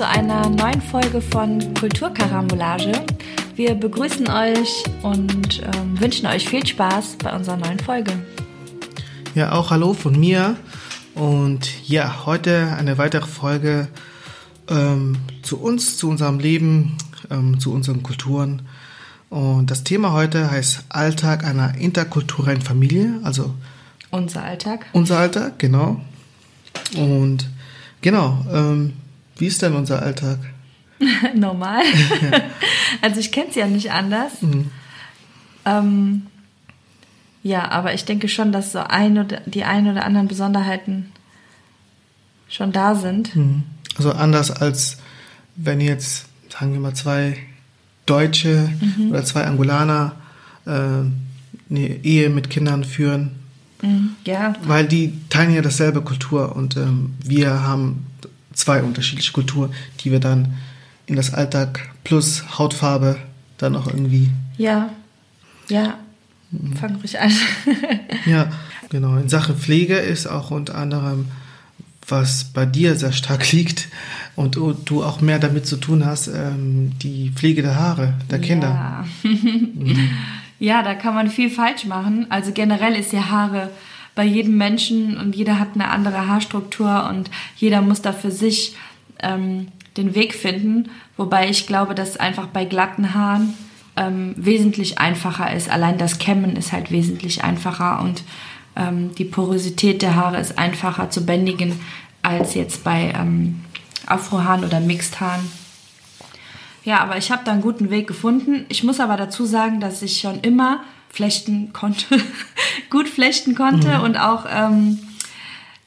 zu einer neuen Folge von Kulturkarambolage. Wir begrüßen euch und ähm, wünschen euch viel Spaß bei unserer neuen Folge. Ja, auch hallo von mir. Und ja, heute eine weitere Folge ähm, zu uns, zu unserem Leben, ähm, zu unseren Kulturen. Und das Thema heute heißt Alltag einer interkulturellen Familie, also unser Alltag. Unser Alltag, genau. Und genau, ähm, wie ist denn unser Alltag? Normal. also ich kenne es ja nicht anders. Mhm. Ähm, ja, aber ich denke schon, dass so ein oder die ein oder anderen Besonderheiten schon da sind. Mhm. Also anders als wenn jetzt, sagen wir mal, zwei Deutsche mhm. oder zwei Angolaner äh, eine Ehe mit Kindern führen. Mhm. Ja. Weil die teilen ja dasselbe Kultur und ähm, wir haben zwei unterschiedliche Kulturen, die wir dann in das Alltag plus Hautfarbe dann auch irgendwie. Ja, ja. Mhm. Fang ruhig an. ja, genau. In Sachen Pflege ist auch unter anderem, was bei dir sehr stark liegt und du auch mehr damit zu tun hast, ähm, die Pflege der Haare der Kinder. Ja. mhm. ja, da kann man viel falsch machen. Also generell ist ja Haare bei jedem Menschen und jeder hat eine andere Haarstruktur und jeder muss da für sich ähm, den Weg finden. Wobei ich glaube, dass einfach bei glatten Haaren ähm, wesentlich einfacher ist. Allein das Kämmen ist halt wesentlich einfacher und ähm, die Porosität der Haare ist einfacher zu bändigen als jetzt bei ähm, Afrohaaren oder Mixedhaaren. Ja, aber ich habe da einen guten Weg gefunden. Ich muss aber dazu sagen, dass ich schon immer flechten konnte, gut flechten konnte mhm. und auch ähm,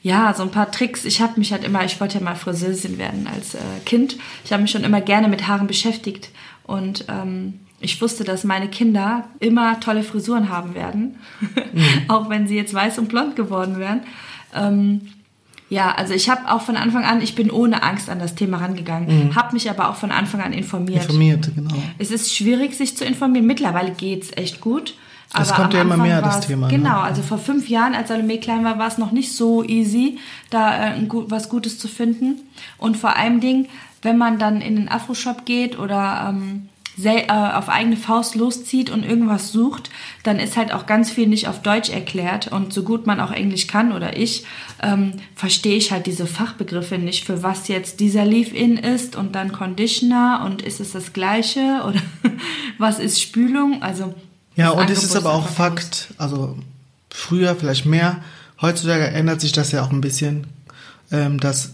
ja so ein paar Tricks. Ich habe mich halt immer, ich wollte ja mal Friseurin werden als äh, Kind. Ich habe mich schon immer gerne mit Haaren beschäftigt und ähm, ich wusste, dass meine Kinder immer tolle Frisuren haben werden, mhm. auch wenn sie jetzt weiß und blond geworden wären. Ähm, ja, also ich habe auch von Anfang an, ich bin ohne Angst an das Thema rangegangen, mhm. habe mich aber auch von Anfang an informiert. Informiert, genau. Es ist schwierig, sich zu informieren. Mittlerweile geht es echt gut. Das kommt ja immer mehr, das Thema. Ne? Genau, ne? also vor fünf Jahren, als Salome klein war, war es noch nicht so easy, da äh, was Gutes zu finden. Und vor allem Ding, wenn man dann in den Afro-Shop geht oder ähm, äh, auf eigene Faust loszieht und irgendwas sucht, dann ist halt auch ganz viel nicht auf Deutsch erklärt. Und so gut man auch Englisch kann oder ich, ähm, verstehe ich halt diese Fachbegriffe nicht, für was jetzt dieser Leave-In ist und dann Conditioner und ist es das gleiche oder was ist Spülung? Also ja, und es ist aber auch Fakt, also früher vielleicht mehr, heutzutage ändert sich das ja auch ein bisschen, ähm, dass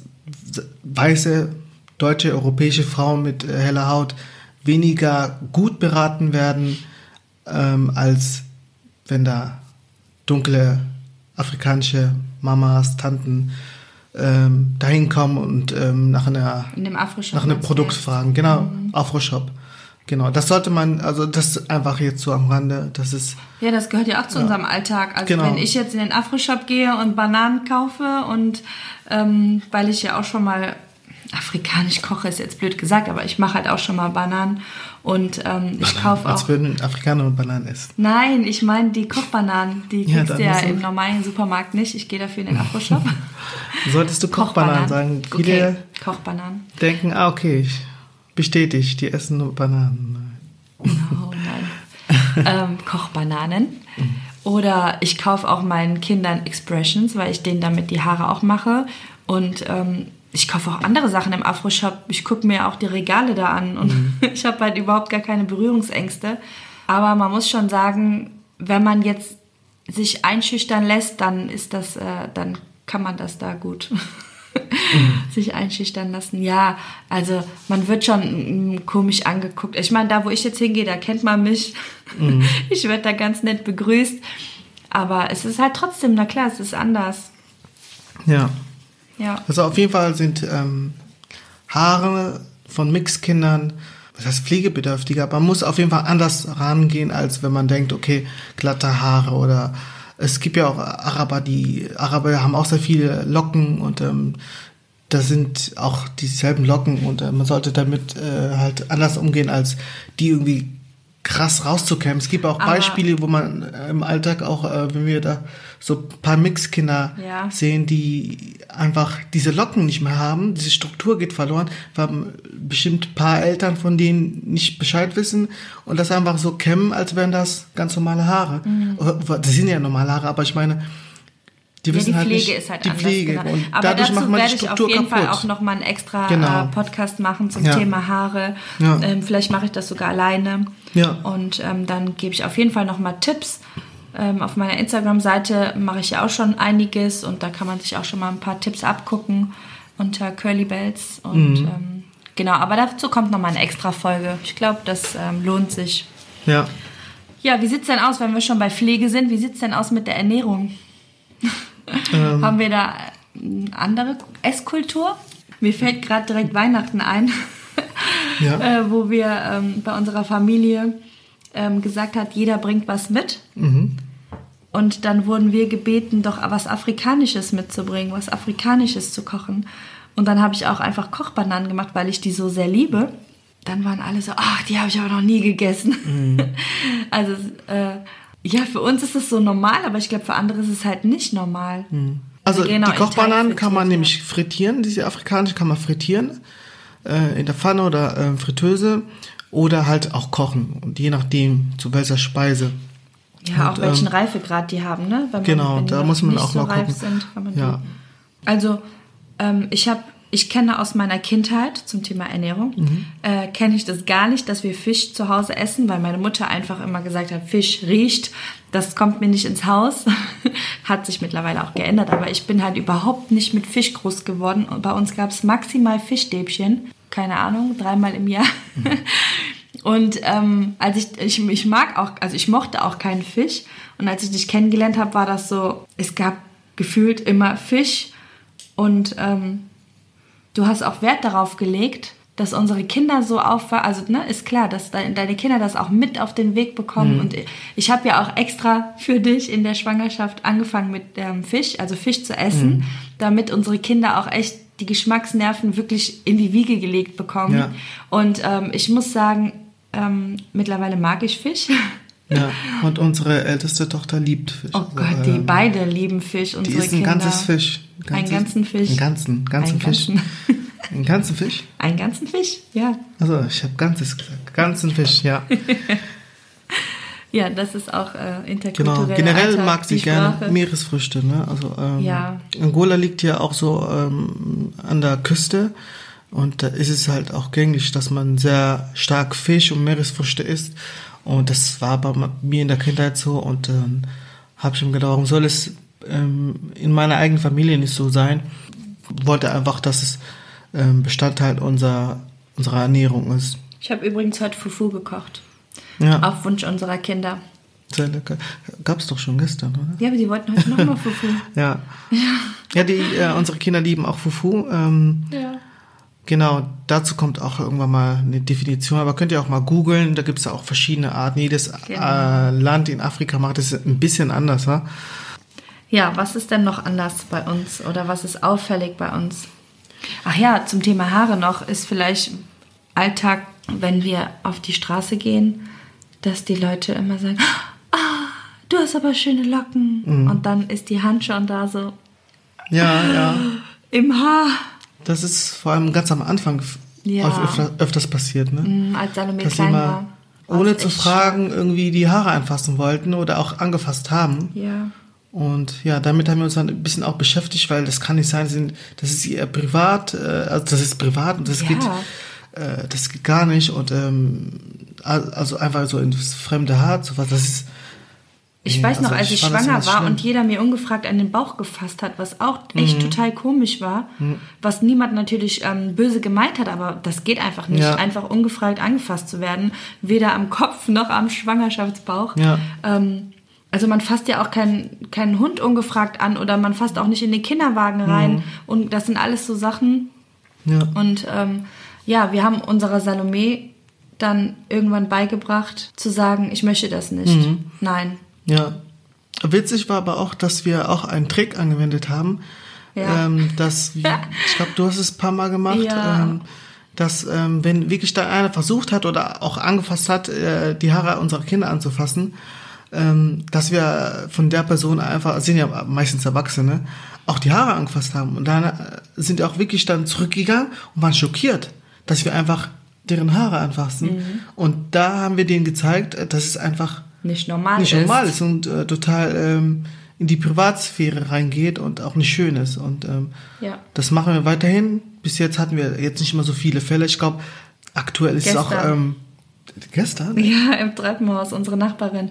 weiße, deutsche, europäische Frauen mit äh, heller Haut weniger gut beraten werden, ähm, als wenn da dunkle afrikanische Mamas, Tanten ähm, dahin kommen und ähm, nach einer nach einem Produkt fragen. Genau, mhm. Afro-Shop. Genau, das sollte man, also das einfach jetzt so am Rande, das ist. Ja, das gehört ja auch zu ja. unserem Alltag. Also genau. wenn ich jetzt in den Afro-Shop gehe und Bananen kaufe und ähm, weil ich ja auch schon mal afrikanisch koche, ist jetzt blöd gesagt, aber ich mache halt auch schon mal Bananen und ähm, ich kaufe auch. Als würden Afrikaner und Bananen essen. Nein, ich meine die Kochbananen, die ja, kriegst du ja im normalen Supermarkt nicht. Ich gehe dafür in den Afro-Shop. Solltest du Kochbananen, Kochbananen sagen? Viele okay. Kochbananen. denken, ah okay, ich bestätigt, die essen nur Bananen. No, nein. ähm, Kochbananen. Oder ich kaufe auch meinen Kindern Expressions, weil ich denen damit die Haare auch mache. Und ähm, ich kaufe auch andere Sachen im Afro-Shop. Ich gucke mir auch die Regale da an und mhm. ich habe halt überhaupt gar keine Berührungsängste. Aber man muss schon sagen, wenn man jetzt sich einschüchtern lässt, dann ist das, äh, dann kann man das da gut mhm. sich einschüchtern lassen. Ja, also man wird schon mm, komisch angeguckt. Ich meine, da wo ich jetzt hingehe, da kennt man mich. Mhm. Ich werde da ganz nett begrüßt. Aber es ist halt trotzdem, na klar, es ist anders. Ja. Ja. Also auf jeden Fall sind ähm, Haare von Mixkindern, was heißt pflegebedürftiger, man muss auf jeden Fall anders rangehen, als wenn man denkt, okay, glatte Haare oder es gibt ja auch Araber, die Araber haben auch sehr viele Locken und ähm, das sind auch dieselben Locken und äh, man sollte damit äh, halt anders umgehen, als die irgendwie krass rauszukämmen. Es gibt auch Aber Beispiele, wo man im Alltag auch, äh, wenn wir da so ein paar Mixkinder ja. sehen, die einfach diese Locken nicht mehr haben, diese Struktur geht verloren. Wir haben bestimmt ein paar Eltern, von denen nicht Bescheid wissen und das einfach so kämmen, als wären das ganz normale Haare. Mhm. Das sind ja normale Haare, aber ich meine, die, wissen ja, die Pflege halt nicht, ist halt die anders. Pflege. Genau. Und Aber dazu werde ich auf jeden kaputt. Fall auch noch mal einen extra genau. äh, Podcast machen zum ja. Thema Haare. Ja. Ähm, vielleicht mache ich das sogar alleine. Ja. Und ähm, dann gebe ich auf jeden Fall noch mal Tipps. Ähm, auf meiner Instagram-Seite mache ich ja auch schon einiges und da kann man sich auch schon mal ein paar Tipps abgucken unter Curly Bells. Und mhm. Ähm, genau, aber dazu kommt noch mal eine extra Folge. Ich glaube, das ähm, lohnt sich. Ja. Ja, wie sieht es denn aus, wenn wir schon bei Pflege sind? Wie sieht es denn aus mit der Ernährung? Ähm. Haben wir da eine andere Esskultur? Mir fällt gerade direkt Weihnachten ein, ja. äh, wo wir ähm, bei unserer Familie ähm, gesagt hat, jeder bringt was mit. Mhm. Und dann wurden wir gebeten, doch was Afrikanisches mitzubringen, was Afrikanisches zu kochen. Und dann habe ich auch einfach Kochbananen gemacht, weil ich die so sehr liebe. Dann waren alle so, ach, die habe ich aber noch nie gegessen. Mhm. Also äh, ja, für uns ist es so normal, aber ich glaube, für andere ist es halt nicht normal. Hm. Also die Kochbananen kann man nämlich frittieren, diese afrikanische kann man frittieren, äh, in der Pfanne oder äh, Fritteuse oder halt auch kochen und je nachdem zu welcher Speise. Ja, und, auch welchen ähm, Reifegrad die haben, ne? Man, genau, da muss man auch so noch gucken. Sind, ja. Also ähm, ich habe ich kenne aus meiner Kindheit zum Thema Ernährung, mhm. äh, kenne ich das gar nicht, dass wir Fisch zu Hause essen, weil meine Mutter einfach immer gesagt hat, Fisch riecht, das kommt mir nicht ins Haus. hat sich mittlerweile auch geändert, aber ich bin halt überhaupt nicht mit Fisch groß geworden. Und bei uns gab es maximal Fischstäbchen, keine Ahnung, dreimal im Jahr. Mhm. Und ähm, als ich, ich, ich mag auch, also ich mochte auch keinen Fisch. Und als ich dich kennengelernt habe, war das so, es gab gefühlt immer Fisch und ähm, du hast auch Wert darauf gelegt, dass unsere Kinder so aufwachsen, also ne, ist klar, dass deine Kinder das auch mit auf den Weg bekommen. Mhm. Und ich habe ja auch extra für dich in der Schwangerschaft angefangen mit ähm, Fisch, also Fisch zu essen, mhm. damit unsere Kinder auch echt die Geschmacksnerven wirklich in die Wiege gelegt bekommen. Ja. Und ähm, ich muss sagen, ähm, mittlerweile mag ich Fisch. Ja, und unsere älteste Tochter liebt Fisch. Oh Gott, also, die ähm, beide lieben Fisch, unsere die ist ein ganzes Fisch. Ganzes, einen ganzen Fisch. Einen ganzen, ganzen einen Fisch. Ganzen. einen ganzen Fisch? Einen ganzen Fisch, ja. Also ich habe ganzes gesagt. Ganzen Fisch, ja. ja, das ist auch äh, interkulturell. Genau, generell Alltag, mag sie gerne Meeresfrüchte. Ne? Also ähm, ja. Angola liegt ja auch so ähm, an der Küste. Und da ist es halt auch gängig, dass man sehr stark Fisch und Meeresfrüchte isst. Und das war bei mir in der Kindheit so. Und dann habe ich mir gedacht, warum soll es ähm, in meiner eigenen Familie nicht so sein? Wollte einfach, dass es ähm, Bestandteil unserer, unserer Ernährung ist. Ich habe übrigens heute Fufu gekocht. Ja. Auf Wunsch unserer Kinder. Sehr lecker. Gab es doch schon gestern, oder? Ja, aber die wollten heute nochmal Fufu. ja. ja. Ja, die, äh, unsere Kinder lieben auch Fufu. Ähm, ja. Genau, dazu kommt auch irgendwann mal eine Definition, aber könnt ihr auch mal googeln, da gibt es auch verschiedene Arten. Jedes genau. äh, Land in Afrika macht es ein bisschen anders. Wa? Ja, was ist denn noch anders bei uns oder was ist auffällig bei uns? Ach ja, zum Thema Haare noch ist vielleicht Alltag, wenn wir auf die Straße gehen, dass die Leute immer sagen, ah, du hast aber schöne Locken. Mhm. Und dann ist die Hand schon da so. Ja, ja. Im Haar. Das ist vor allem ganz am Anfang ja. öfter, öfters passiert, ne? Mhm, als Salome Dass klein war. Ohne zu fragen, schön. irgendwie die Haare anfassen wollten oder auch angefasst haben. Ja. Und ja, damit haben wir uns dann ein bisschen auch beschäftigt, weil das kann nicht sein, das ist ihr privat, äh, also das ist privat und das ja. geht, äh, das geht gar nicht und ähm, also einfach so ins fremde Haar zu was, das ist ich nee, weiß noch, also als ich, schwanger war und jeder mir ungefragt an den Bauch gefasst hat, was auch echt mhm. total komisch war, mhm. was niemand natürlich ähm, böse gemeint hat, aber das geht einfach nicht, ja. einfach ungefragt angefasst zu werden, weder am Kopf noch am Schwangerschaftsbauch. Ja. Ähm, also man fasst ja auch keinen keinen Hund ungefragt an oder man fasst auch nicht in den Kinderwagen rein mhm. und das sind alles so Sachen. Ja. Und ähm, ja, wir haben unserer Salome dann irgendwann beigebracht zu sagen, ich möchte das nicht. Mhm. Nein, ja. Witzig war aber auch, dass wir auch einen Trick angewendet haben. Ja. Ähm, dass, ich glaube, du hast es ein paar Mal gemacht, ja. ähm, dass ähm, wenn wirklich da einer versucht hat oder auch angefasst hat, äh, die Haare unserer Kinder anzufassen, ähm, dass wir von der Person einfach, sind ja meistens Erwachsene, auch die Haare angefasst haben. Und dann äh, sind die auch wirklich dann zurückgegangen und waren schockiert, dass wir einfach deren Haare anfassen. Mhm. Und da haben wir denen gezeigt, äh, dass es einfach nicht normal nicht ist. normal ist und äh, total ähm, in die Privatsphäre reingeht und auch nicht schön ist. Und ähm, ja. das machen wir weiterhin. Bis jetzt hatten wir jetzt nicht immer so viele Fälle. Ich glaube, aktuell ist gestern. es auch ähm, gestern. Ja, im Treppenhaus, unsere Nachbarin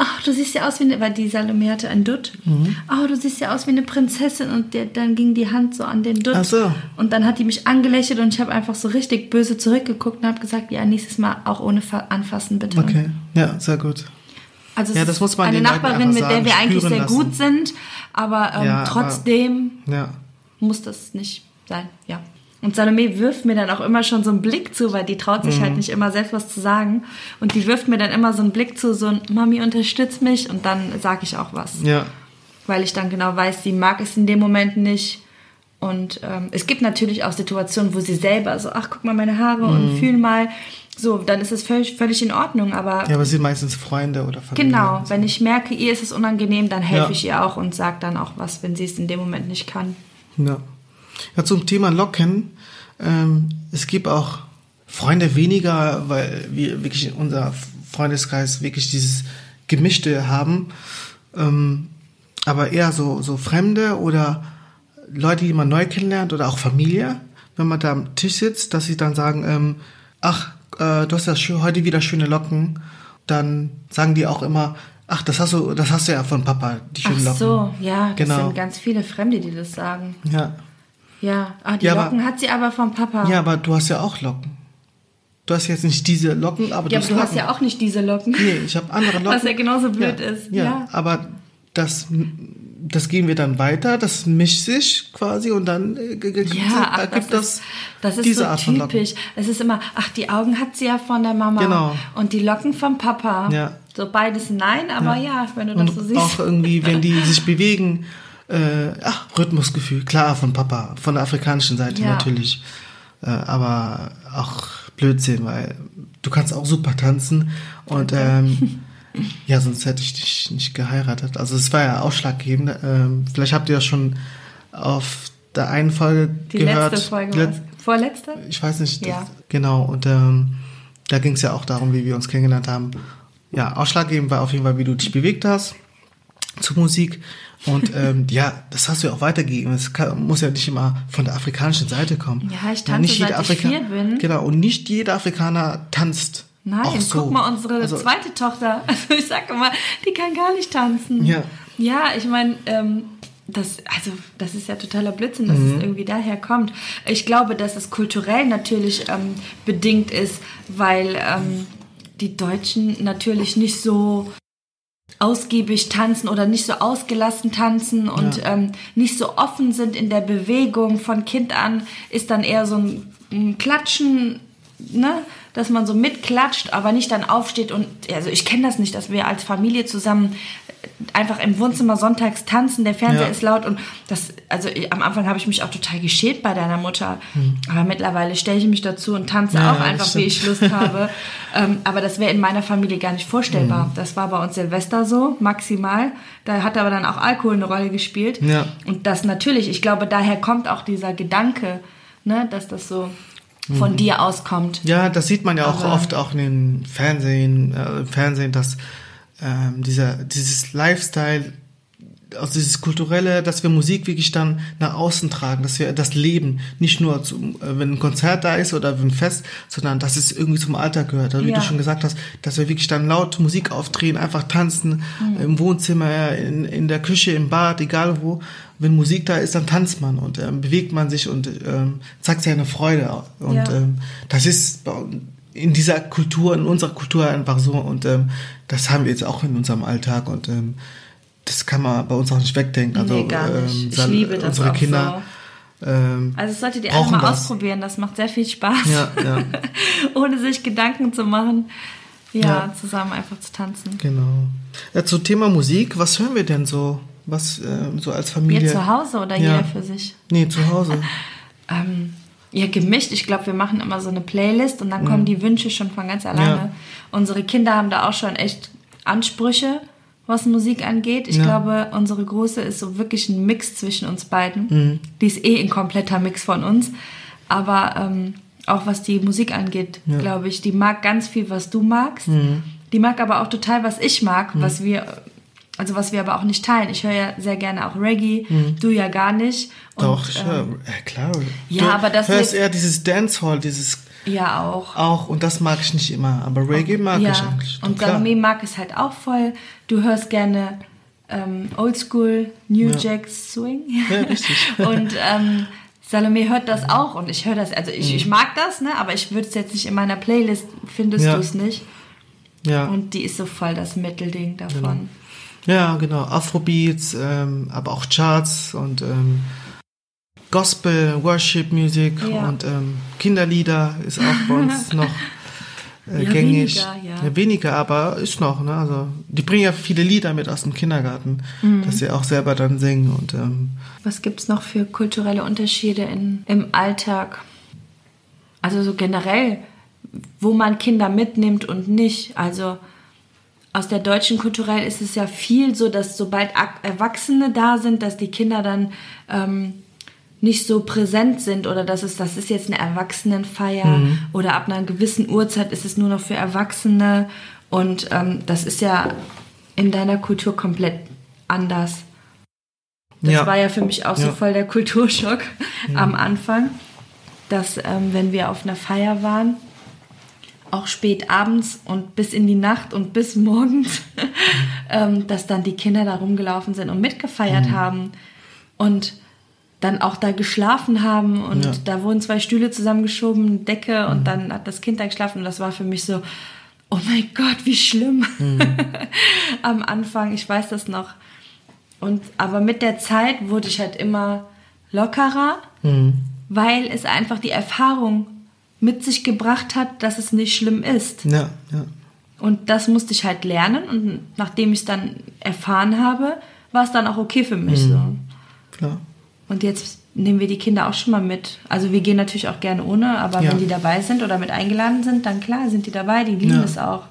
ach, du siehst ja aus wie eine, weil die Salome hatte einen Dutt. Mhm. Oh, du siehst ja aus wie eine Prinzessin und der, dann ging die Hand so an den Dutt. Ach so. Und dann hat die mich angelächelt und ich habe einfach so richtig böse zurückgeguckt und habe gesagt, ja, nächstes Mal auch ohne Anfassen bitte. Okay, ja, sehr gut. Also ja, das muss man eine Nachbarin, mit der wir eigentlich sehr lassen. gut sind, aber ähm, ja, trotzdem aber, ja. muss das nicht sein, ja. Und Salome wirft mir dann auch immer schon so einen Blick zu, weil die traut sich halt mhm. halt nicht immer selbst was zu sagen. Und die wirft mir dann immer so einen Blick zu, so ein Mami unterstützt mich und dann sage ich auch was. Ja. Weil ich dann genau weiß, sie mag es in dem Moment nicht. Und ähm, es gibt natürlich auch Situationen, wo sie selber so, ach, guck mal meine Haare mhm. und fühl mal. So, dann ist es völlig, völlig in Ordnung. Aber ja, aber sie sind meistens Freunde oder Familie. Genau, wenn ich merke, ihr ist es unangenehm, dann helfe ja. ich ihr auch und sage dann auch was, wenn sie es in dem Moment nicht kann. Ja. Ja, zum Thema Locken. Ähm, es gibt auch Freunde weniger, weil wir wirklich in unser Freundeskreis wirklich dieses Gemischte haben. Ähm, aber eher so, so Fremde oder Leute, die man neu kennenlernt oder auch Familie, wenn man da am Tisch sitzt, dass sie dann sagen, ähm, ach, äh, du hast ja heute wieder schöne Locken, dann sagen die auch immer, ach, das hast du, das hast du ja von Papa, die schönen Locken. Ach so, ja, das genau. sind ganz viele Fremde, die das sagen. Ja. Ja, ah, die ja, Locken aber, hat sie aber vom Papa. Ja, aber du hast ja auch Locken. Du hast jetzt nicht diese Locken, aber du hast Ja, aber du hast ja auch nicht diese Locken. Nee, ich habe andere Locken. Was ja genauso blöd ja, ist. Ja, ja, aber das, das gehen wir dann weiter, das mischt sich quasi und dann äh, ja, ach, gibt das, ist, das ist diese so Art typisch. Es ist immer, ach, die Augen hat sie ja von der Mama genau. und die Locken vom Papa. Ja. So beides nein, aber ja, ja wenn du das und so siehst. Auch irgendwie, wenn die sich bewegen, äh, ach, Rhythmusgefühl, klar, von Papa, von der afrikanischen Seite ja. natürlich. Äh, aber auch Blödsinn, weil du kannst auch super tanzen und ähm, ja, sonst hätte ich dich nicht geheiratet. Also es war ja ausschlaggebend. Ähm, vielleicht habt ihr das schon auf der einen Folge Die gehört. Letzte Folge Let Vorletzte? Ich weiß nicht. Ja. Das, genau, und ähm, da ging es ja auch darum, wie wir uns kennengelernt haben. Ja, ausschlaggebend war auf jeden Fall, wie du dich bewegt hast zur Musik. Und ähm, ja, das hast du ja auch weitergegeben. Es kann, muss ja nicht immer von der afrikanischen Seite kommen. Ja, ich tanze, ja, nicht seit Afrika ich vier bin. Genau, und nicht jeder Afrikaner tanzt. Nein, so. guck mal, unsere also, zweite Tochter, also ich sag immer, die kann gar nicht tanzen. Ja. Ja, ich meine, ähm, das, also, das ist ja totaler Blödsinn, dass mhm. es irgendwie daher kommt. Ich glaube, dass es kulturell natürlich ähm, bedingt ist, weil ähm, die Deutschen natürlich nicht so ausgiebig tanzen oder nicht so ausgelassen tanzen und ja. ähm, nicht so offen sind in der Bewegung von Kind an, ist dann eher so ein, ein Klatschen, ne? dass man so mitklatscht, aber nicht dann aufsteht und, also ich kenne das nicht, dass wir als Familie zusammen einfach im Wohnzimmer sonntags tanzen, der Fernseher ja. ist laut und das, also am Anfang habe ich mich auch total geschält bei deiner Mutter, hm. aber mittlerweile stelle ich mich dazu und tanze ja, auch einfach, wie ich Lust habe. ähm, aber das wäre in meiner Familie gar nicht vorstellbar. Hm. Das war bei uns Silvester so, maximal. Da hat aber dann auch Alkohol eine Rolle gespielt. Ja. Und das natürlich, ich glaube, daher kommt auch dieser Gedanke, ne, dass das so von mhm. dir auskommt. Ja, das sieht man ja auch aber oft auch in den Fernsehen, äh, Fernsehen, dass ähm, dieser, dieses Lifestyle, also dieses kulturelle, dass wir Musik wirklich dann nach außen tragen, dass wir das Leben nicht nur zum, äh, wenn ein Konzert da ist oder ein Fest, sondern dass es irgendwie zum Alltag gehört. Also, wie ja. du schon gesagt hast, dass wir wirklich dann laut Musik aufdrehen, einfach tanzen mhm. im Wohnzimmer, in, in der Küche, im Bad, egal wo. Wenn Musik da ist, dann tanzt man und ähm, bewegt man sich und ähm, zeigt seine Freude. Und ja. ähm, das ist in dieser Kultur, in unserer Kultur einfach so. Und ähm, das haben wir jetzt auch in unserem Alltag. Und ähm, das kann man bei uns auch nicht wegdenken. Also, nee, gar nicht. Ähm, ich liebe das unsere Kinder. So. Ähm, also das solltet ihr alle mal das. ausprobieren. Das macht sehr viel Spaß. Ja, ja. Ohne sich Gedanken zu machen. Ja, ja, zusammen einfach zu tanzen. Genau. Ja, zu Thema Musik, was hören wir denn so? Was äh, so als Familie? Wir zu Hause oder ja. jeder für sich? Nee, zu Hause. ähm, Ja, gemischt. Ich glaube, wir machen immer so eine Playlist und dann kommen die Wünsche schon von ganz alleine. Ja. Unsere Kinder haben da auch schon echt Ansprüche, was Musik angeht. Ich Ja. glaube, unsere Große ist so wirklich ein Mix zwischen uns beiden. Die ist eh ein kompletter Mix von uns. Aber ähm, auch was die Musik angeht, glaube ich, die mag ganz viel, was du magst. Die mag aber auch total, was ich mag, was wir, also was wir aber auch nicht teilen. Ich höre ja sehr gerne auch Reggae, du ja gar nicht. Und, Doch, ich ähm, höre, ja, klar. ja, du aber das hörst eher dieses Dancehall, dieses ja auch. auch, und das mag ich nicht immer, aber Reggae mag ja. ich eigentlich. Und. Salome mag es halt auch voll. Du hörst gerne ähm, Oldschool, New Ja. Jack Swing. Ja, richtig. und ähm, Salome hört das auch und ich höre das, also ich, Mhm. ich mag das, ne? aber ich würde es jetzt nicht in meiner Playlist, findest Ja. du es nicht. Ja. Und die ist so voll das Mittelding davon. Genau. Ja, genau. Afrobeats, ähm, aber auch Charts und ähm, Gospel, Worship Music Ja. und ähm, Kinderlieder ist auch bei uns noch äh, Ja, gängig. weniger, ja. weniger, aber ist noch. Ne? Also die bringen ja viele Lieder mit aus dem Kindergarten, Mhm. dass sie auch selber dann singen und ähm, Was gibt es noch für kulturelle Unterschiede in, im Alltag? Also so generell, wo man Kinder mitnimmt und nicht. Also aus der deutschen kulturell ist es ja viel so, dass sobald Erwachsene da sind, dass die Kinder dann ähm, nicht so präsent sind oder dass es, das ist jetzt eine Erwachsenenfeier oder ab einer gewissen Uhrzeit ist es nur noch für Erwachsene und ähm, das ist ja in deiner Kultur komplett anders. Das ja. war ja für mich auch so Ja. voll der Kulturschock am Anfang, dass ähm, wenn wir auf einer Feier waren, auch spät abends und bis in die Nacht und bis morgens, ähm, dass dann die Kinder da rumgelaufen sind und mitgefeiert Mhm. haben und dann auch da geschlafen haben und Ja. da wurden zwei Stühle zusammengeschoben, eine Decke Mhm. und dann hat das Kind da geschlafen und das war für mich so, oh mein Gott, wie schlimm Mhm. am Anfang, ich weiß das noch. Und aber mit der Zeit wurde ich halt immer lockerer, Mhm. weil es einfach die Erfahrung mit sich gebracht hat, dass es nicht schlimm ist. ja, ja. Und das musste ich halt lernen und nachdem ich es dann erfahren habe, war es dann auch okay für mich. So. Klar. Und jetzt nehmen wir die Kinder auch schon mal mit. Also wir gehen natürlich auch gerne ohne, aber Ja. wenn die dabei sind oder mit eingeladen sind, dann klar sind die dabei, die lieben Ja. es auch.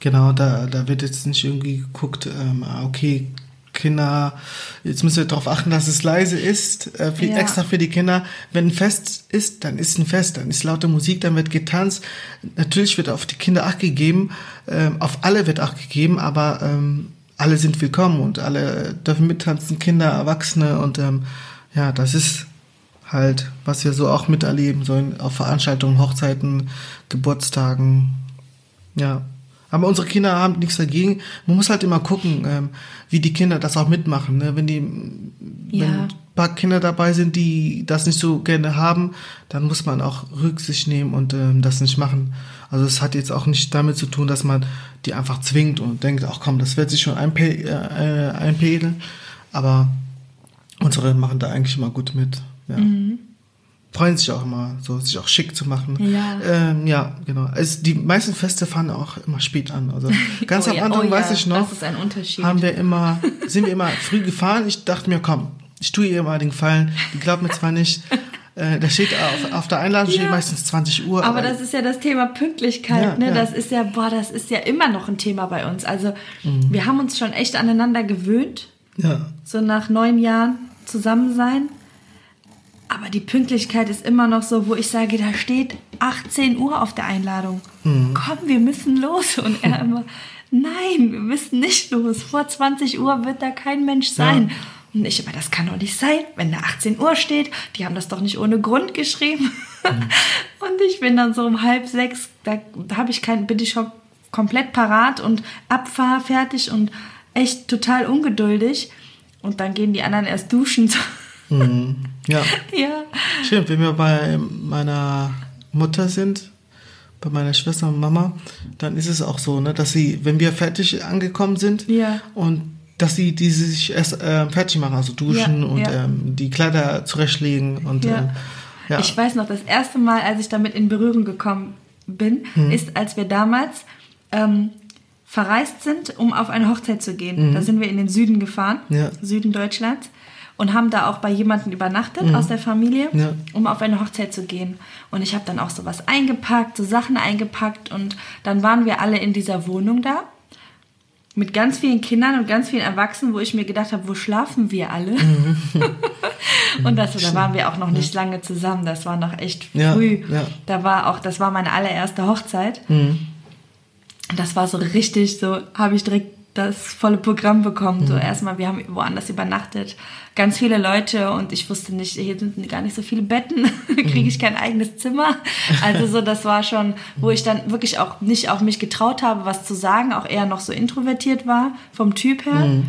Genau, da, da wird jetzt nicht irgendwie geguckt, ähm, ah, okay, Kinder, jetzt müssen wir darauf achten, dass es leise ist, äh, für, Ja. extra für die Kinder. Wenn ein Fest ist, dann ist ein Fest, dann ist laute Musik, dann wird getanzt. Natürlich wird auf die Kinder Acht gegeben, ähm, auf alle wird Acht gegeben, aber ähm, alle sind willkommen und alle dürfen mittanzen, Kinder, Erwachsene und ähm, ja, das ist halt, was wir so auch miterleben, so in, auf Veranstaltungen, Hochzeiten, Geburtstagen, ja. Aber unsere Kinder haben nichts dagegen. Man muss halt immer gucken, ähm, wie die Kinder das auch mitmachen. Ne? Wenn die, Ja. wenn ein paar Kinder dabei sind, die das nicht so gerne haben, dann muss man auch Rücksicht nehmen und ähm, das nicht machen. Also es hat jetzt auch nicht damit zu tun, dass man die einfach zwingt und denkt, ach komm, das wird sich schon einpe äh, einpedeln. Aber unsere machen da eigentlich immer gut mit. Ja. Freuen sich auch immer, so sich auch schick zu machen. Ja. Ähm, ja, genau. Also die meisten Feste fangen auch immer spät an. Also ganz Oh am ja, Anfang oh weiß ja, ich noch, Das ist ein Unterschied. haben wir immer, sind wir immer früh gefahren. Ich dachte mir, komm, ich tue ihr mal den Gefallen. Die glaubt mir zwar nicht, äh, da steht auf, auf der Einladung steht Ja. meistens 20 Uhr. Aber das ist ja das Thema Pünktlichkeit, Ja, ne? ja. Das ist ja, boah, das ist ja immer noch ein Thema bei uns. Also Mhm. wir haben uns schon echt aneinander gewöhnt, ja, so nach neun Jahren zusammen sein. Aber die Pünktlichkeit ist immer noch so, wo ich sage, da steht 18 Uhr auf der Einladung. Mhm. Komm, wir müssen los. Und er immer, nein, wir müssen nicht los. Vor 20 Uhr wird da kein Mensch sein. Und ich immer, das kann doch nicht sein, wenn da 18 Uhr steht. Die haben das doch nicht ohne Grund geschrieben. Und ich bin dann so um halb sechs, da, habe ich kein, bin ich schon komplett parat und abfahr fertig und echt total ungeduldig. Und dann gehen die anderen erst duschen. ja. ja. Stimmt, wenn wir bei meiner Mutter sind, bei meiner Schwester und Mama, dann ist es auch so, ne, dass sie, wenn wir fertig angekommen sind Ja. und dass sie die sich erst äh, fertig machen, also duschen Ja, und ja. Ähm, die Kleider zurechtlegen und Ja. ähm. Ich weiß noch, das erste Mal, als ich damit in Berührung gekommen bin, Mhm. ist, als wir damals ähm, verreist sind, um auf eine Hochzeit zu gehen. Da sind wir in den Süden gefahren, Mhm. Süden Deutschlands. und haben da auch bei jemandem übernachtet Mhm. aus der Familie, um auf eine Hochzeit zu gehen. Und ich habe dann auch sowas eingepackt, so Sachen eingepackt und dann waren wir alle in dieser Wohnung da mit ganz vielen Kindern und ganz vielen Erwachsenen, wo ich mir gedacht habe, wo schlafen wir alle? Mhm. und das, da waren wir auch noch nicht lange zusammen. Das war noch echt Ja, früh. ja. Da war auch, das war meine allererste Hochzeit. Mhm. Das war so richtig, so habe ich direkt das volle Programm bekommen. Mhm. So erstmal, wir haben woanders übernachtet, ganz viele Leute und ich wusste nicht, hier sind gar nicht so viele Betten, kriege Mhm. ich kein eigenes Zimmer. Also so, das war schon, wo ich dann wirklich auch nicht auf mich getraut habe, was zu sagen, auch eher noch so introvertiert war vom Typ her. Mhm.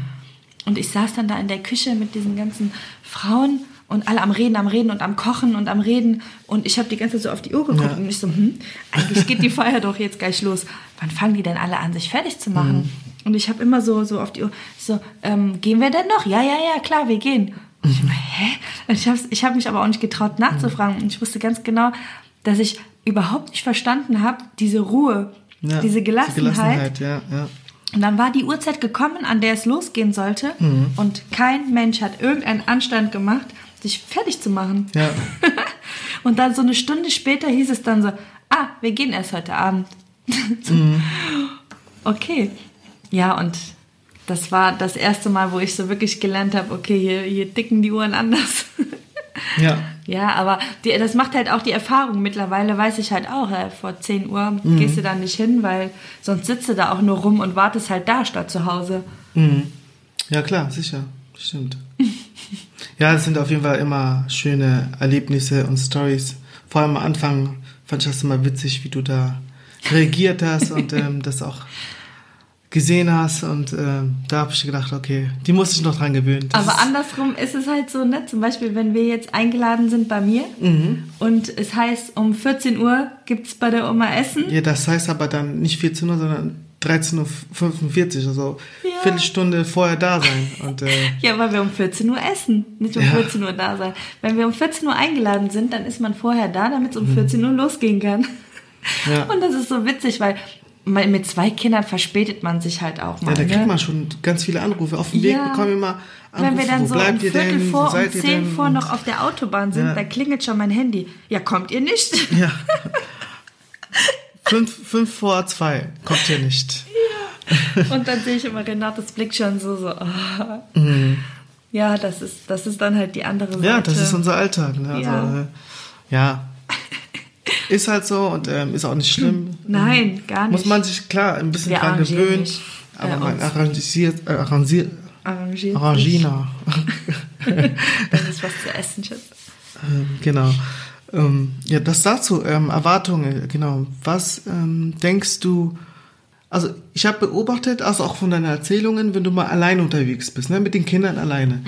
Und ich saß dann da in der Küche mit diesen ganzen Frauen und alle am Reden, am Reden und am Kochen und am Reden. Und ich habe die ganze Zeit so auf die Uhr geguckt Ja. und ich so, hm, eigentlich geht die Feier doch jetzt gleich los. Wann fangen die denn alle an, sich fertig zu machen? Und ich habe immer so, so auf die Uhr, so, ähm, gehen wir denn noch? Ja, ja, ja, klar, wir gehen. Und ich hä? Habe ich hab mich aber auch nicht getraut nachzufragen. Und ich wusste ganz genau, dass ich überhaupt nicht verstanden habe, diese Ruhe, Ja, diese Gelassenheit. ja, ja. Und dann war die Uhrzeit gekommen, an der es losgehen sollte. Mhm. Und kein Mensch hat irgendeinen Anstand gemacht, sich fertig zu machen. Ja. Und dann so eine Stunde später hieß es dann so, ah, wir gehen erst heute Abend. So, Mhm. Okay. Ja, und das war das erste Mal, wo ich so wirklich gelernt habe, okay, hier, hier ticken die Uhren anders. Ja. Ja, aber die, das macht halt auch die Erfahrung. Mittlerweile weiß ich halt auch, äh, vor 10 Uhr Mhm. gehst du da nicht hin, weil sonst sitzt du da auch nur rum und wartest halt da statt zu Hause. Mhm. Ja, klar, sicher. Stimmt. ja, es sind auf jeden Fall immer schöne Erlebnisse und Stories. Vor allem am Anfang fand ich das immer witzig, wie du da reagiert hast und ähm, das auch gesehen hast. Und ähm, da habe ich gedacht, okay, die muss ich noch dran gewöhnen. Das Aber andersrum ist es halt so, ne? Zum Beispiel, wenn wir jetzt eingeladen sind bei mir Mhm. und es heißt, um 14 Uhr gibt's bei der Oma Essen. Ja, das heißt aber dann nicht 14 Uhr, sondern 13.45 Uhr, also Ja. Viertelstunde vorher da sein. Und äh, Ja, weil wir um 14 Uhr essen, nicht um Ja. 14 Uhr da sein. Wenn wir um 14 Uhr eingeladen sind, dann ist man vorher da, damit es um 14 Uhr losgehen kann. Mhm. Ja. Und das ist so witzig, weil mit zwei Kindern verspätet man sich halt auch mal. ja, da ne? kriegt man schon ganz viele Anrufe. Auf dem Weg Ja. bekommen wir immer Anrufe, Wenn wir dann wo so um Viertel denn, vor, um seid ihr 10 denn? vor noch auf der Autobahn sind, Ja. da klingelt schon mein Handy. Ja, kommt ihr nicht? Ja. fünf, fünf vor zwei. Kommt ihr nicht. Und dann sehe ich immer Renates Blick schon so, so. ah. Mhm. Ja, das ist, das ist dann halt die andere Seite. Ja, das ist unser Alltag. Ne? Also, Ja. ja. Ist halt so und ähm, ist auch nicht schlimm. Nein, gar nicht. Muss man sich klar ein bisschen Wir dran gewöhnen. nicht, Aber äh, man arrangiert, äh, arrangiert, Arrangiert Arrangina. sich. Das ist was zu essen, Schatz. Ähm, genau. Ähm, ja, das dazu. Ähm, Erwartungen, genau. Was ähm, denkst du? Also ich habe beobachtet, also auch von deinen Erzählungen, wenn du mal alleine unterwegs bist, ne, mit den Kindern alleine,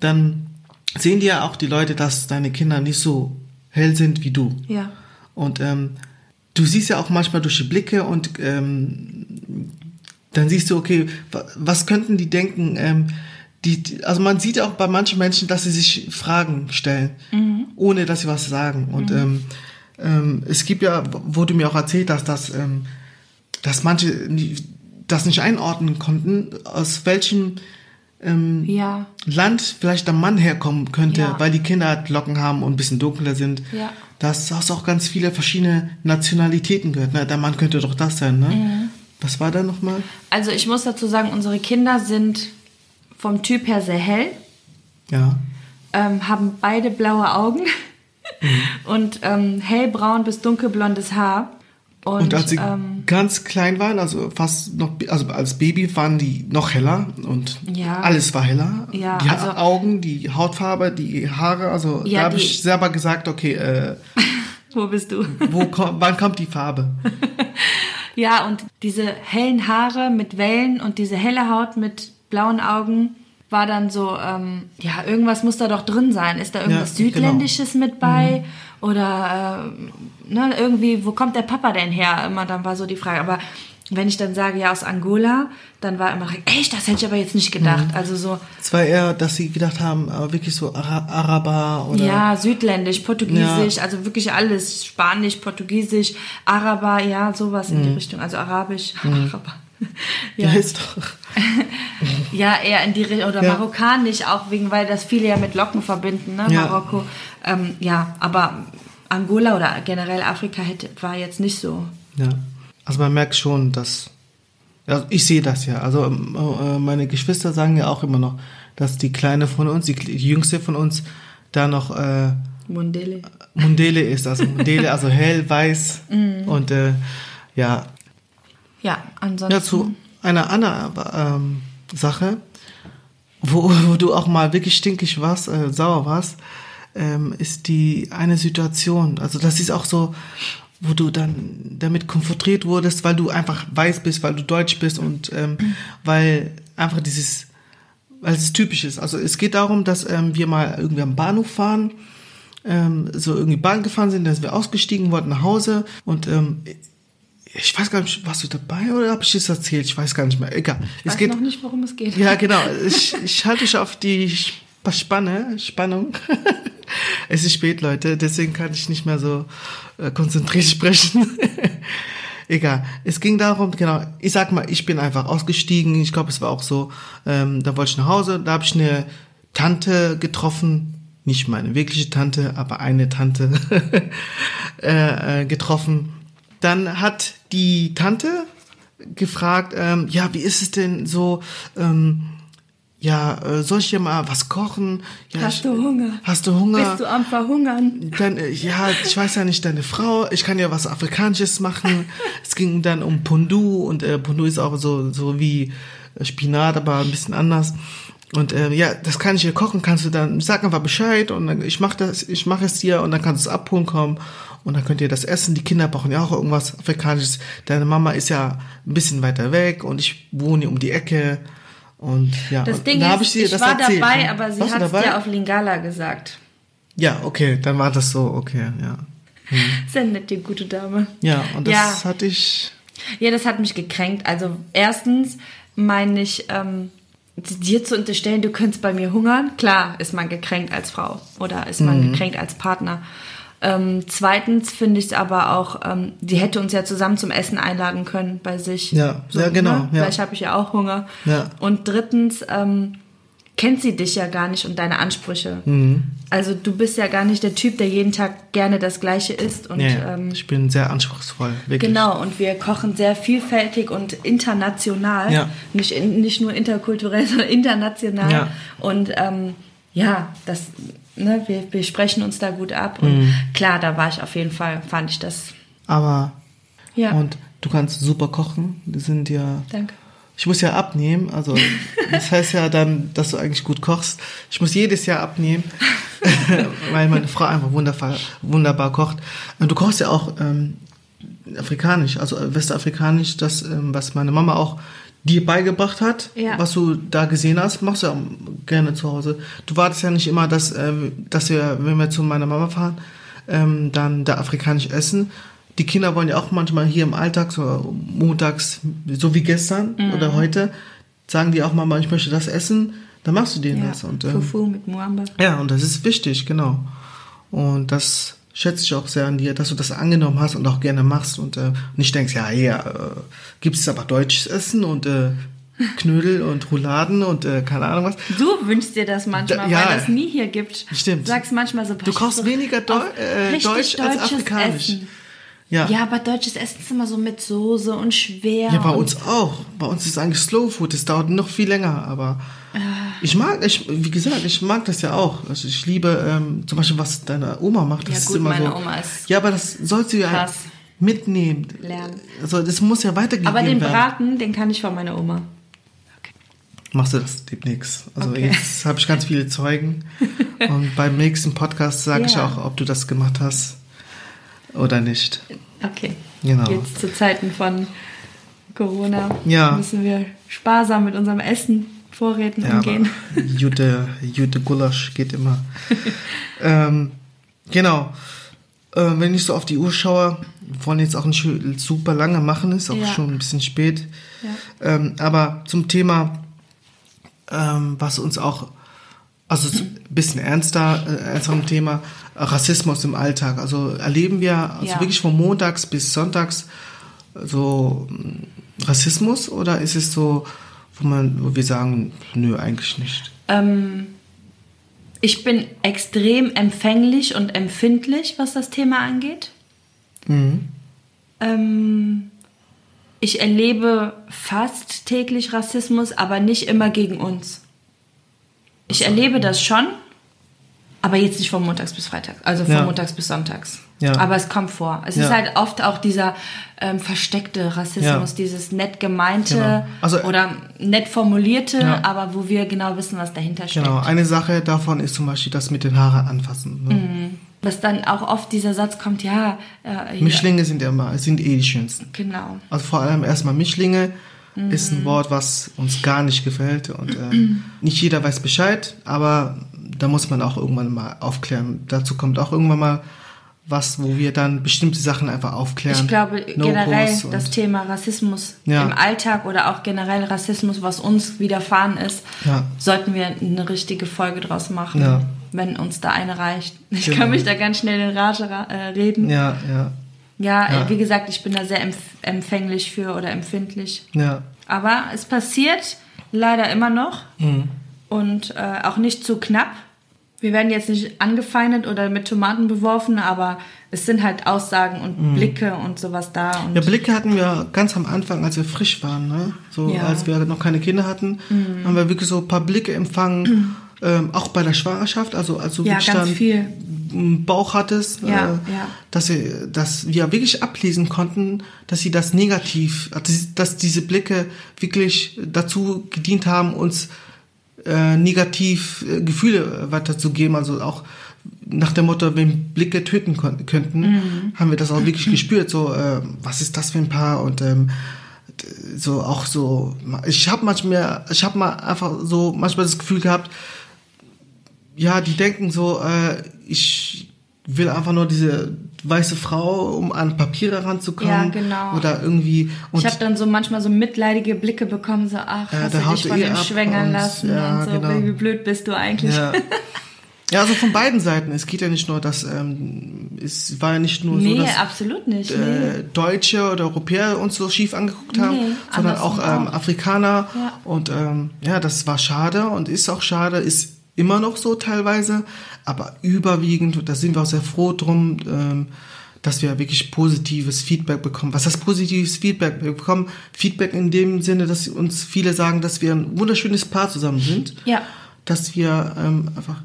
dann sehen die ja auch die Leute, dass deine Kinder nicht so hell sind wie du. Ja. Und ähm, du siehst ja auch manchmal durch die Blicke und ähm, dann siehst du, okay, wa- was könnten die denken? Ähm, die, die, also man sieht auch bei manchen Menschen, dass sie sich Fragen stellen, ohne dass sie was sagen. Und ähm, ähm, es gibt ja, du mir auch erzählt hast, dass, ähm, dass manche das nicht einordnen konnten, aus welchem ähm, Ja. Land vielleicht der Mann herkommen könnte, Ja. weil die Kinder halt Locken haben und ein bisschen dunkler sind. Ja. Das hast du auch ganz viele verschiedene Nationalitäten gehört. Ne? Der Mann könnte doch das sein, ne? Mhm. Was war da nochmal? Also ich muss dazu sagen, unsere Kinder sind vom Typ her sehr hell, Ja. ähm, haben beide blaue Augen Mhm. und ähm, hellbraun bis dunkelblondes Haar. Und, Und, als sie ähm, ganz klein waren, also fast noch, also als Baby waren die noch heller und Ja. alles war heller. Ja, die also- Augen, die Hautfarbe, die Haare, also Ja, da habe ich selber gesagt, okay, äh, wo bist du? wo kommt, wann kommt die Farbe? Ja, und diese hellen Haare mit Wellen und diese helle Haut mit blauen Augen war dann so, ähm, ja, irgendwas muss da doch drin sein. Ist da irgendwas Ja, genau. Südländisches mit bei? Oder äh, ne, irgendwie, wo kommt der Papa denn her? Immer dann war so die Frage. Aber wenn ich dann sage, ja, aus Angola, dann war immer, echt, das hätte ich aber jetzt nicht gedacht. Also so, Es war eher, dass sie gedacht haben, äh, wirklich so Ara Araber oder ja, südländisch, portugiesisch, also wirklich alles, Spanisch, Portugiesisch, Araber, ja, sowas in die Richtung, also Arabisch, Araber. Ja, ist doch. ja, eher in die Richtung, oder ja. marokkanisch auch, wegen, weil das viele ja mit Locken verbinden, ne, ja. Marokko. Ähm, ja, aber Angola oder generell Afrika hätte, war jetzt nicht so. Ja, also man merkt schon, dass, also ich sehe das ja, also ähm, äh, meine Geschwister sagen ja auch immer noch, dass die Kleine von uns, die, die Jüngste von uns, da noch äh, Mundele. Mundele ist, also Mundele, also hell, weiß mm. und äh, ja. Ja, ansonsten. Ja, zu einer anderen ähm, Sache, wo, wo du auch mal wirklich stinkig warst, äh, sauer warst, ähm, ist die eine Situation. Also das ist auch so, wo du dann damit konfrontiert wurdest, weil du einfach weiß bist, weil du deutsch bist und ähm, weil einfach dieses, weil es typisch ist. Also es geht darum, dass ähm, wir mal irgendwie am Bahnhof fahren, ähm, so irgendwie Bahn gefahren sind, dass wir ausgestiegen wollten nach Hause und ähm, ich weiß gar nicht, warst du dabei oder habe ich das erzählt? Ich weiß gar nicht mehr. Egal. Ich es weiß geht, noch nicht, worum es geht. Ja, genau. Ich, ich halte dich auf die Spanne, Spannung. es ist spät, Leute, deswegen kann ich nicht mehr so äh, konzentriert sprechen. Egal. Es ging darum, genau, ich sag mal, ich bin einfach ausgestiegen. Ich glaube, es war auch so, ähm, da wollte ich nach Hause, da habe ich eine Tante getroffen, nicht meine wirkliche Tante, aber eine Tante äh, äh, getroffen. Dann hat die Tante gefragt, ähm, ja, wie ist es denn so, ähm, ja, äh, soll ich dir mal was kochen? Ja, hast ich, du Hunger? Hast du Hunger? Bist du am Verhungern? Dann, äh, ja, ich weiß ja nicht, deine Frau, ich kann ja was Afrikanisches machen. es ging dann um Pundu und äh, Pundu ist auch so, so wie Spinat, aber ein bisschen anders. Und äh, ja, das kann ich dir kochen, kannst du dann, sag einfach Bescheid und dann, ich mach das, ich mache es dir und dann kannst du es abholen kommen und dann könnt ihr das essen. Die Kinder brauchen ja auch irgendwas Afrikanisches. Deine Mama ist ja ein bisschen weiter weg und ich wohne um die Ecke. Und ja, das Ding da ist, ich, ich war erzählt. dabei, ne? aber sie hat es ja auf Lingala gesagt. Ja, okay, dann war das so, okay, ja. Hm. Sehr nett, die gute Dame. Ja, und das ja. hatte ich. Ja, das hat mich gekränkt. Also erstens meine ich, ähm, dir zu unterstellen, du könntest bei mir hungern. Klar, ist man gekränkt als Frau oder ist man mhm. gekränkt als Partner. Ähm, zweitens finde ich es aber auch, ähm, die hätte uns ja zusammen zum Essen einladen können bei sich. Ja, so, ja genau. Ne? Ja. Vielleicht habe ich ja auch Hunger. Ja. Und drittens ähm, kennt sie dich ja gar nicht und deine Ansprüche. Mhm. Also du bist ja gar nicht der Typ, der jeden Tag gerne das Gleiche isst. Und, ja, ähm, ich bin sehr anspruchsvoll, wirklich. Genau, und wir kochen sehr vielfältig und international. Ja. Nicht, nicht nur interkulturell, sondern international. Ja. Und ähm, ja, das ne, wir, wir sprechen uns da gut ab. Und mhm. klar, da war ich auf jeden Fall, fand ich das. Aber, ja. und du kannst super kochen. Die sind ja. Danke. Ich muss ja abnehmen, also das heißt ja dann, dass du eigentlich gut kochst. Ich muss jedes Jahr abnehmen, weil meine Frau einfach wunderbar, wunderbar kocht. Und du kochst ja auch ähm, afrikanisch, also westafrikanisch, das, ähm, was meine Mama auch dir beigebracht hat, ja. was du da gesehen hast, machst du ja gerne zu Hause. Du wartest ja nicht immer, dass, ähm, dass wir, wenn wir zu meiner Mama fahren, ähm, dann da afrikanisch essen. Die Kinder wollen ja auch manchmal hier im Alltag, so montags, so wie gestern mhm. oder heute, sagen die auch mal, ich möchte das essen, dann machst du denen ja. das. Und, ähm, Fufu mit Muamba. Ja, und das ist wichtig, genau. Und das schätze ich auch sehr an dir, dass du das angenommen hast und auch gerne machst und äh, nicht denkst, ja, ja, äh, gibt es aber deutsches Essen und äh, Knödel und Rouladen und äh, keine Ahnung was. Du wünschst dir das manchmal, da, ja, weil das nie hier gibt. Stimmt. Du sagst manchmal so, du kochst weniger Deu äh, Deutsch als Afrikanisch. Essen. Ja. ja, aber deutsches Essen ist immer so mit Soße und schwer. Ja, bei uns auch. Bei uns ist eigentlich Slow Food. Das dauert noch viel länger, aber äh. ich mag, ich, wie gesagt, ich mag das ja auch. Also ich liebe ähm, zum Beispiel, was deine Oma macht. Das ja, ist gut, immer meine so. Oma ist ja, aber das sollst du ja krass. mitnehmen. Lernen. Also das muss ja weitergegeben werden. Aber den werden. Braten, den kann ich von meiner Oma. Machst du das demnächst? Also Okay. jetzt habe ich ganz viele Zeugen und beim nächsten Podcast sage ich Ja. auch, ob du das gemacht hast oder nicht. Okay. Genau. Jetzt zu Zeiten von Corona Ja. müssen wir sparsam mit unserem Essen, Vorräten Ja, umgehen. Jute, Jute Gulasch geht immer. ähm, genau. Äh, wenn ich so auf die Uhr schaue, wir wollen jetzt auch nicht super lange machen, ist auch Ja. schon ein bisschen spät. Ja. Ähm, aber zum Thema, ähm, was uns auch, also so ein bisschen ernster, äh, ernsterem Thema, Rassismus im Alltag. Also erleben wir also Ja. wirklich von montags bis sonntags so mh, Rassismus oder ist es so wo man, wo wir sagen, nö, eigentlich nicht? Ähm, ich bin extrem empfänglich und empfindlich, was das Thema angeht. Mhm. Ähm, ich erlebe fast täglich Rassismus, aber nicht immer gegen uns. Ich erlebe das schon, aber jetzt nicht von Montags bis Freitags, also von Ja. Montags bis Sonntags. Ja. Aber es kommt vor. Es Ja. ist halt oft auch dieser ähm, versteckte Rassismus, dieses nett gemeinte Genau. Also- oder nett formulierte, aber wo wir genau wissen, was dahinter steckt. Genau, eine Sache davon ist zum Beispiel das mit den Haare anfassen. Ne? Mhm. Dass dann auch oft dieser Satz kommt, ja, äh, Mischlinge sind immer, sind eh die schönsten. genau. Also vor allem erstmal Mischlinge ist Mhm. ein Wort, was uns gar nicht gefällt und ähm, nicht jeder weiß Bescheid, aber da muss man auch irgendwann mal aufklären. Dazu kommt auch irgendwann mal was, wo wir dann bestimmte Sachen einfach aufklären. Ich glaube No-Gos generell das Thema Rassismus Ja. im Alltag oder auch generell Rassismus, was uns widerfahren ist, Ja. sollten wir eine richtige Folge draus machen, Ja. wenn uns da eine reicht. Ich Genau. kann mich da ganz schnell in Rage ra- äh, reden. Ja, Ja, ja, wie gesagt, ich bin da sehr empf empfänglich für oder empfindlich. ja. Aber es passiert leider immer noch Mhm. Und äh, auch nicht zu knapp. Wir werden jetzt nicht angefeindet oder mit Tomaten beworfen, aber es sind halt Aussagen und Blicke und sowas da. Und Mhm. Ja, Blicke hatten wir ganz am Anfang, als wir frisch waren, ne? So Ja. Mhm. als wir noch keine Kinder hatten, haben wir wirklich so ein paar Blicke empfangen, ähm, auch bei der Schwangerschaft, also als du Ja, wirklich ganz viel. Bauch hattest, Ja, äh, ja. dass wir, dass wir wirklich ablesen konnten, dass sie das negativ, dass, dass diese Blicke wirklich dazu gedient haben, uns äh, negativ äh, Gefühle weiterzugeben, also auch nach dem Motto, wenn Blicke töten könnten, Mhm. haben wir das auch wirklich gespürt, so, äh, was ist das für ein Paar? Und ähm, so auch so, ich habe manchmal, ich habe mal einfach so manchmal das Gefühl gehabt, ja, die denken so, äh, ich will einfach nur diese weiße Frau, um an Papiere ranzukommen. Ja, genau. Oder irgendwie. Und ich habe dann so manchmal so mitleidige Blicke bekommen, so, ach, Ja, hast du dich von eh dem ab schwängern lassen ja, und so, genau. wie blöd bist du eigentlich. ja. ja, also von beiden Seiten. Es geht ja nicht nur, dass ähm, es war ja nicht nur nee, so, dass absolut nicht. äh, nee. Deutsche oder Europäer uns so schief angeguckt haben, Nee, sondern auch, ähm, auch. Afrikaner. Ja. Und ähm, ja, das war schade und ist auch schade, ist immer noch so teilweise, aber überwiegend, und da sind wir auch sehr froh drum, ähm, dass wir wirklich positives Feedback bekommen. Was heißt positives Feedback? Wir bekommen Feedback in dem Sinne, dass uns viele sagen, dass wir ein wunderschönes Paar zusammen sind, Ja. dass wir ähm, einfach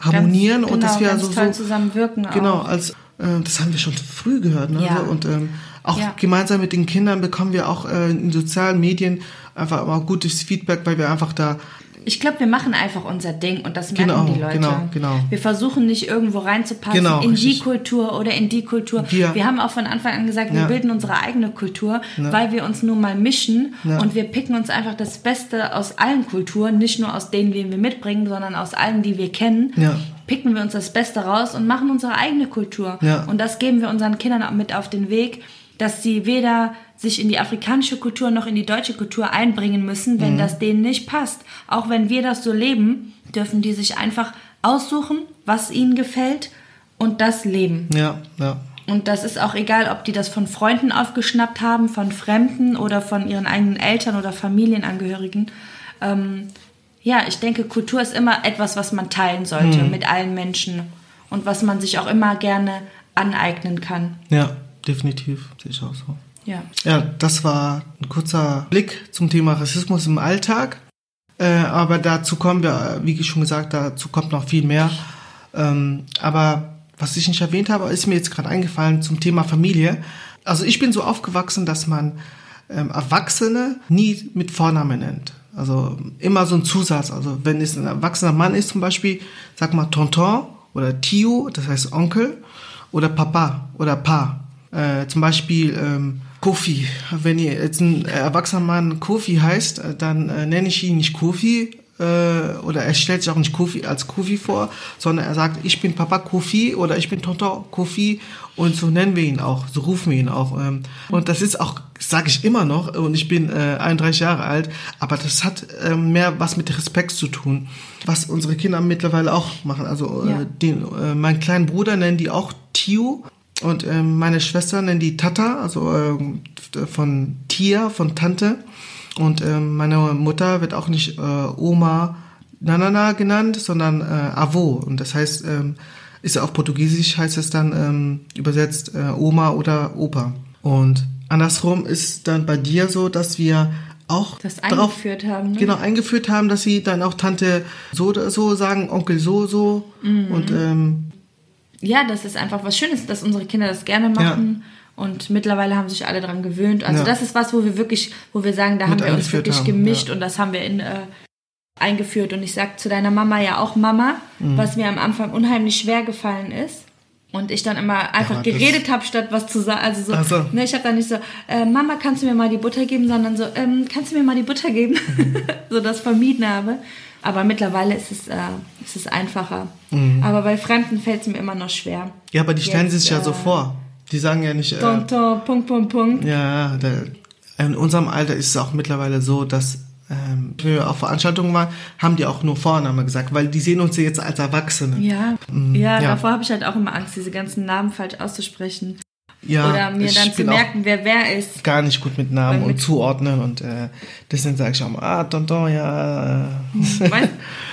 harmonieren ganz, und genau, dass wir ganz so, toll so zusammen wirken. Genau, Auch. als äh, das haben wir schon früh gehört. Ne? Ja. Und ähm, auch Ja. gemeinsam mit den Kindern bekommen wir auch äh, in sozialen Medien einfach immer gutes Feedback, weil wir einfach da Ich glaube, wir machen einfach unser Ding und das merken Genau, die Leute. genau, genau. Wir versuchen nicht irgendwo reinzupassen Genau, in die richtig. Kultur oder in die Kultur. Wir- Wir, haben auch von Anfang an gesagt, wir Ja. bilden unsere eigene Kultur, weil wir uns nun mal mischen Ja. und wir picken uns einfach das Beste aus allen Kulturen, nicht nur aus denen, die wir mitbringen, sondern aus allen, die wir kennen. Ja. Picken wir uns das Beste raus und machen unsere eigene Kultur. Ja. Und das geben wir unseren Kindern auch mit auf den Weg, dass sie weder sich in die afrikanische Kultur noch in die deutsche Kultur einbringen müssen, wenn das denen nicht passt. Auch wenn wir das so leben, dürfen die sich einfach aussuchen, was ihnen gefällt und das leben. ja, ja, Und das ist auch egal, ob die das von Freunden aufgeschnappt haben, von Fremden oder von ihren eigenen Eltern oder Familienangehörigen. Ähm, ja, ich denke, Kultur ist immer etwas, was man teilen sollte mit allen Menschen und was man sich auch immer gerne aneignen kann. ja, definitiv sehe ich auch so. Ja. Ja, das war ein kurzer Blick zum Thema Rassismus im Alltag. Äh, aber dazu kommen wir, wie schon gesagt, dazu kommt noch viel mehr. Ähm, aber was ich nicht erwähnt habe, ist mir jetzt gerade eingefallen zum Thema Familie. Also ich bin so aufgewachsen, dass man ähm, Erwachsene nie mit Vornamen nennt. Also immer so ein Zusatz. Also wenn es ein erwachsener Mann ist zum Beispiel, sag mal Tonton oder Tio, das heißt Onkel, oder Papa oder Pa. Äh, zum Beispiel ähm, Kofi. Wenn ihr jetzt ein erwachsener Mann Kofi heißt, dann äh, nenne ich ihn nicht Kofi äh, oder er stellt sich auch nicht Kofi als Kofi vor, sondern er sagt, ich bin Papa Kofi oder ich bin Tonton Kofi und so nennen wir ihn auch, so rufen wir ihn auch. Ähm, und das ist auch, sage ich immer noch, und ich bin äh, 31 Jahre alt, aber das hat äh, mehr was mit Respekt zu tun, was unsere Kinder mittlerweile auch machen. Also Ja. äh, den, äh, meinen kleinen Bruder nennen die auch Tio Und ähm, meine Schwester nennt die Tata, also ähm, von Tia, von Tante. Und ähm, meine Mutter wird auch nicht äh, Oma Nanana genannt, sondern äh, Avô. Und das heißt, ähm, ist auf Portugiesisch heißt es dann ähm, übersetzt äh, Oma oder Opa. Und andersrum ist dann bei dir so, dass wir auch das eingeführt drauf, haben. Ne? Genau, eingeführt haben, dass sie dann auch Tante so oder so sagen, Onkel so, so. Mhm. Und ähm, ja, das ist einfach was Schönes, dass unsere Kinder das gerne machen. Ja. Und mittlerweile haben sich alle dran gewöhnt. Also ja. das ist was, wo wir wirklich, wo wir sagen, da Mit haben wir uns wirklich haben, gemischt ja. und das haben wir in, äh, eingeführt. Und ich sag zu deiner Mama ja auch Mama, mhm. was mir am Anfang unheimlich schwer gefallen ist. Und ich dann immer einfach geredet habe, statt was zu sagen. Also so, so. Ne, ich habe dann nicht so, äh, Mama, kannst du mir mal die Butter geben, sondern so, ähm, kannst du mir mal die Butter geben? Mhm. so das vermieden habe. Aber mittlerweile ist es, äh, ist es einfacher. Mhm. Aber bei Fremden fällt es mir immer noch schwer. Ja, aber die stellen Jetzt, sich ja äh, so vor. Die sagen ja nicht. Äh, Tonto, Punkt, Punkt, Punkt. Ja, in unserem Alter ist es auch mittlerweile so, dass ähm, wenn wir auf Veranstaltungen waren, haben die auch nur Vorname gesagt, weil die sehen uns jetzt als Erwachsene. Ja, mhm, ja, ja, davor habe ich halt auch immer Angst, diese ganzen Namen falsch auszusprechen. Ja, Oder mir dann zu merken, wer wer ist. Gar nicht gut mit Namen mit und zuordnen und äh, deswegen sage ich auch mal, ah, Tonton, ja. Äh. Weißt,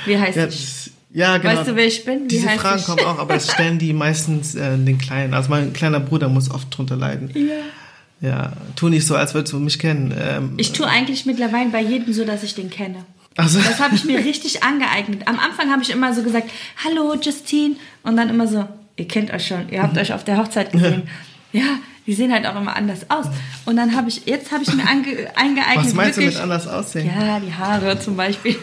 wie heißt ja, ich? Ja, genau. Weißt du, wer ich bin? Wie Diese Fragen ich? kommen auch, aber das stellen die meistens äh, den Kleinen. Also mein kleiner Bruder muss oft drunter leiden. Ja. Ja, tu nicht so, als würdest du mich kennen. Ähm, ich tue eigentlich mittlerweile bei jedem so, dass ich den kenne. Also. Das habe ich mir richtig angeeignet. Am Anfang habe ich immer so gesagt, hallo Justine. Und dann immer so, ihr kennt euch schon, ihr habt euch auf der Hochzeit gesehen. ja, die sehen halt auch immer anders aus. Und dann habe ich, jetzt habe ich mir ange, eingeeignet. Was meinst wirklich, du mit anders aussehen? Ja, die Haare zum Beispiel.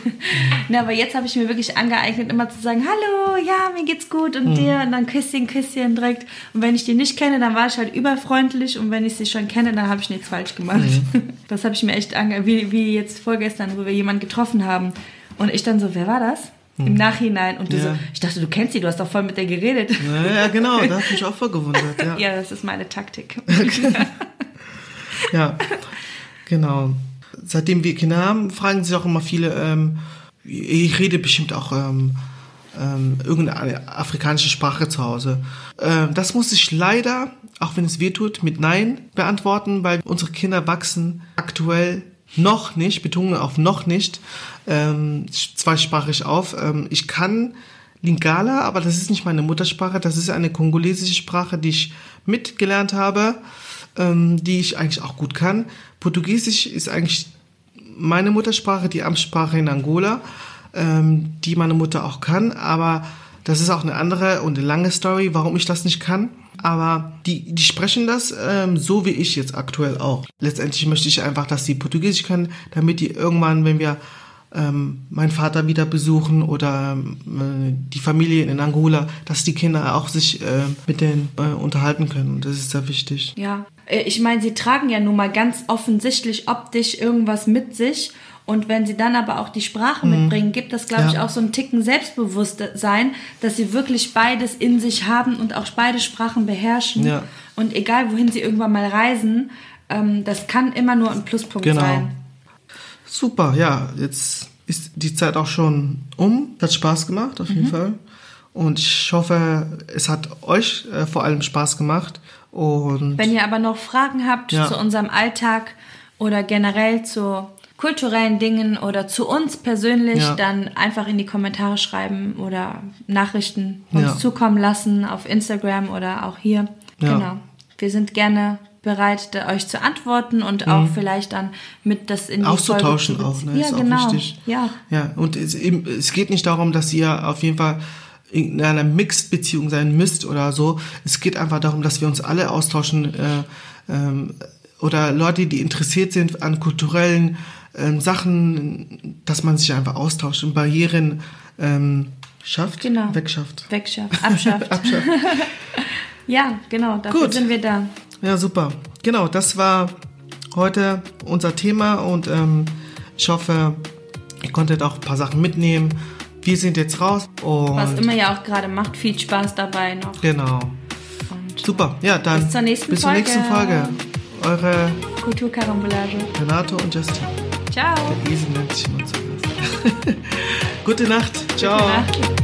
Na, aber jetzt habe ich mir wirklich angeeignet, immer zu sagen, hallo, ja, mir geht's gut und mhm. dir und dann Küsschen, Küsschen direkt. Und wenn ich die nicht kenne, dann war ich halt überfreundlich und wenn ich sie schon kenne, dann habe ich nichts falsch gemacht. Mhm. Das habe ich mir echt ange, wie, wie jetzt vorgestern, wo wir jemanden getroffen haben. Und ich dann so, wer war das? Im hm. Nachhinein. Und du ja. so, ich dachte, du kennst sie, du hast doch voll mit der geredet. Ja, ja genau, da hat mich auch voll gewundert. Ja. ja, das ist meine Taktik. ja, genau. Seitdem wir Kinder haben, fragen sich auch immer viele, ähm, ich rede bestimmt auch ähm, ähm, irgendeine afrikanische Sprache zu Hause. Ähm, das muss ich leider, auch wenn es weh tut, mit Nein beantworten, weil unsere Kinder wachsen aktuell noch nicht, Betonung auf noch nicht, ähm, zweisprachig auf. Ähm, ich kann Lingala, aber das ist nicht meine Muttersprache, das ist eine kongolesische Sprache, die ich mitgelernt habe, ähm, die ich eigentlich auch gut kann. Portugiesisch ist eigentlich meine Muttersprache, die Amtssprache in Angola, ähm, die meine Mutter auch kann, aber das ist auch eine andere und eine lange Story, warum ich das nicht kann. Aber die, die sprechen das ähm, so wie ich jetzt aktuell auch. Letztendlich möchte ich einfach, dass die Portugiesisch können, damit die irgendwann, wenn wir ähm, meinen Vater wieder besuchen oder äh, die Familie in Angola, dass die Kinder auch sich äh, mit denen äh, unterhalten können. Und das ist sehr wichtig. Ja, äh, ich meine, sie tragen ja nun mal ganz offensichtlich optisch irgendwas mit sich. Und wenn sie dann aber auch die Sprache mhm. mitbringen, gibt das, glaube ja. ich, auch so einen Ticken Selbstbewusstsein, dass sie wirklich beides in sich haben und auch beide Sprachen beherrschen. Ja. Und egal, wohin sie irgendwann mal reisen, ähm, das kann immer nur ein Pluspunkt genau. sein. Super, ja, jetzt ist die Zeit auch schon um. Hat Spaß gemacht, auf jeden mhm. Fall. Und ich hoffe, es hat euch äh, vor allem Spaß gemacht. Und Wenn ihr aber noch Fragen habt ja. zu unserem Alltag oder generell zu kulturellen Dingen oder zu uns persönlich, ja. dann einfach in die Kommentare schreiben oder Nachrichten uns ja. zukommen lassen auf Instagram oder auch hier. Genau. Wir sind gerne bereit, euch zu antworten und auch mhm. vielleicht dann mit das in die auszutauschen Folge auch, ne? Ja, ist genau. Auch wichtig. Ja. Ja, und es, eben, es geht nicht darum, dass ihr auf jeden Fall in einer Mixed-Beziehung sein müsst oder so. Es geht einfach darum, dass wir uns alle austauschen äh, ähm, oder Leute, die interessiert sind an kulturellen ähm, Sachen, dass man sich einfach austauscht und Barrieren ähm, schafft, genau. wegschafft. Wegschafft, abschafft. abschafft. ja, genau, dafür Gut. sind wir da. Ja, super. Genau, das war heute unser Thema und ähm, ich hoffe, ihr konntet auch ein paar Sachen mitnehmen. Wir sind jetzt raus. Und Was immer ihr auch gerade macht, viel Spaß dabei noch. Genau. Und super, ja, dann bis zur nächsten bis zur nächsten Folge. Eure Kulturkarambolage. Renato und Justin. Ciao. Der Esel nennt sich immer so. Gute Nacht. Ciao. Gute Nacht.